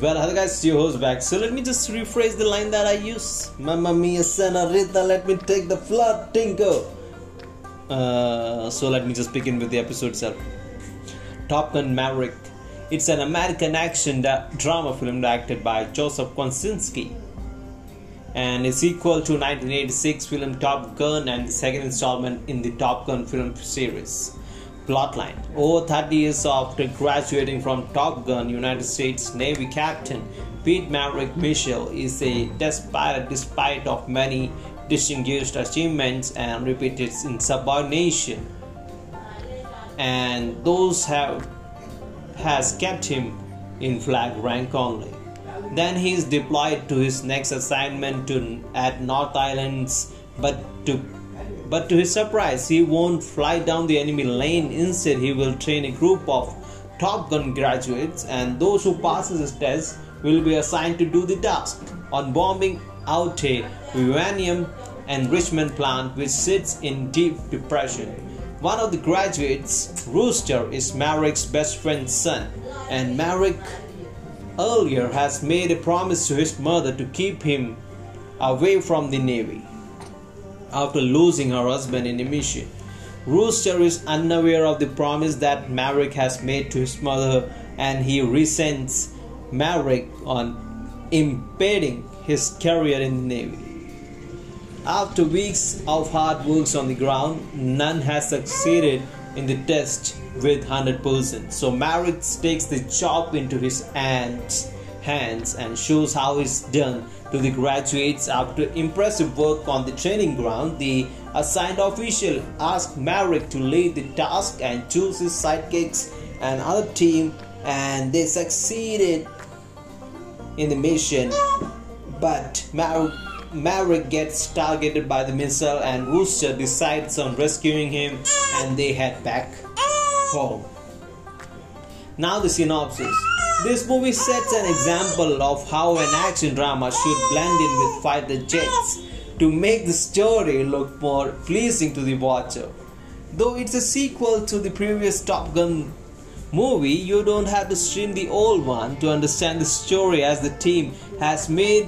Well, hello guys, your host back. So let me just rephrase the line that I use. Mamma mia, senorita, let me take the flood, tinko. Uh, so let me just begin with the episode itself. Top Gun Maverick. It's an American action da- drama film directed by Joseph Kosinski and is equal to 1986 film Top Gun and the second installment in the Top Gun film series. Plotline Over 30 years after graduating from Top Gun, United States Navy Captain Pete Maverick Mitchell is a test despite of many distinguished achievements and repeated insubordination. And those have has kept him in flag rank only. Then he is deployed to his next assignment to, at North Islands, but to but to his surprise, he won't fly down the enemy lane. Instead, he will train a group of Top Gun graduates, and those who pass his test will be assigned to do the task on bombing out a uranium enrichment plant which sits in deep depression. One of the graduates, Rooster, is Maverick's best friend's son, and Maverick earlier has made a promise to his mother to keep him away from the Navy after losing her husband in a mission. Rooster is unaware of the promise that Maverick has made to his mother and he resents Maverick on impeding his career in the Navy. After weeks of hard work on the ground, none has succeeded in the test with 100%. So Maverick takes the job into his hands, hands and shows how it's done to the graduates after impressive work on the training ground. The assigned official asked Maverick to lead the task and choose his sidekicks and other team and they succeeded in the mission but Maverick Maverick gets targeted by the missile and Rooster decides on rescuing him and they head back home. Now the synopsis. This movie sets an example of how an action drama should blend in with fighter jets to make the story look more pleasing to the watcher. Though it's a sequel to the previous Top Gun movie, you don't have to stream the old one to understand the story as the team has made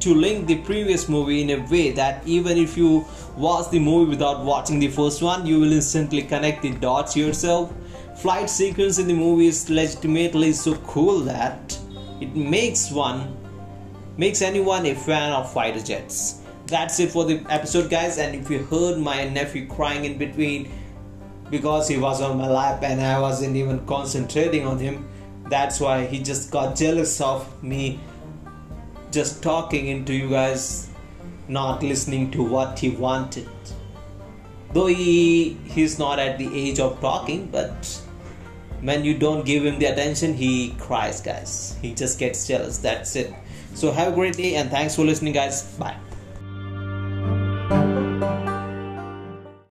to link the previous movie in a way that even if you watch the movie without watching the first one, you will instantly connect the dots yourself. Flight sequence in the movie is legitimately so cool that it makes one makes anyone a fan of fighter jets. That's it for the episode, guys. And if you heard my nephew crying in between because he was on my lap and I wasn't even concentrating on him, that's why he just got jealous of me just talking into you guys not listening to what he wanted though he he's not at the age of talking but when you don't give him the attention he cries guys. He just gets jealous. That's it. So have a great day and thanks for listening guys. Bye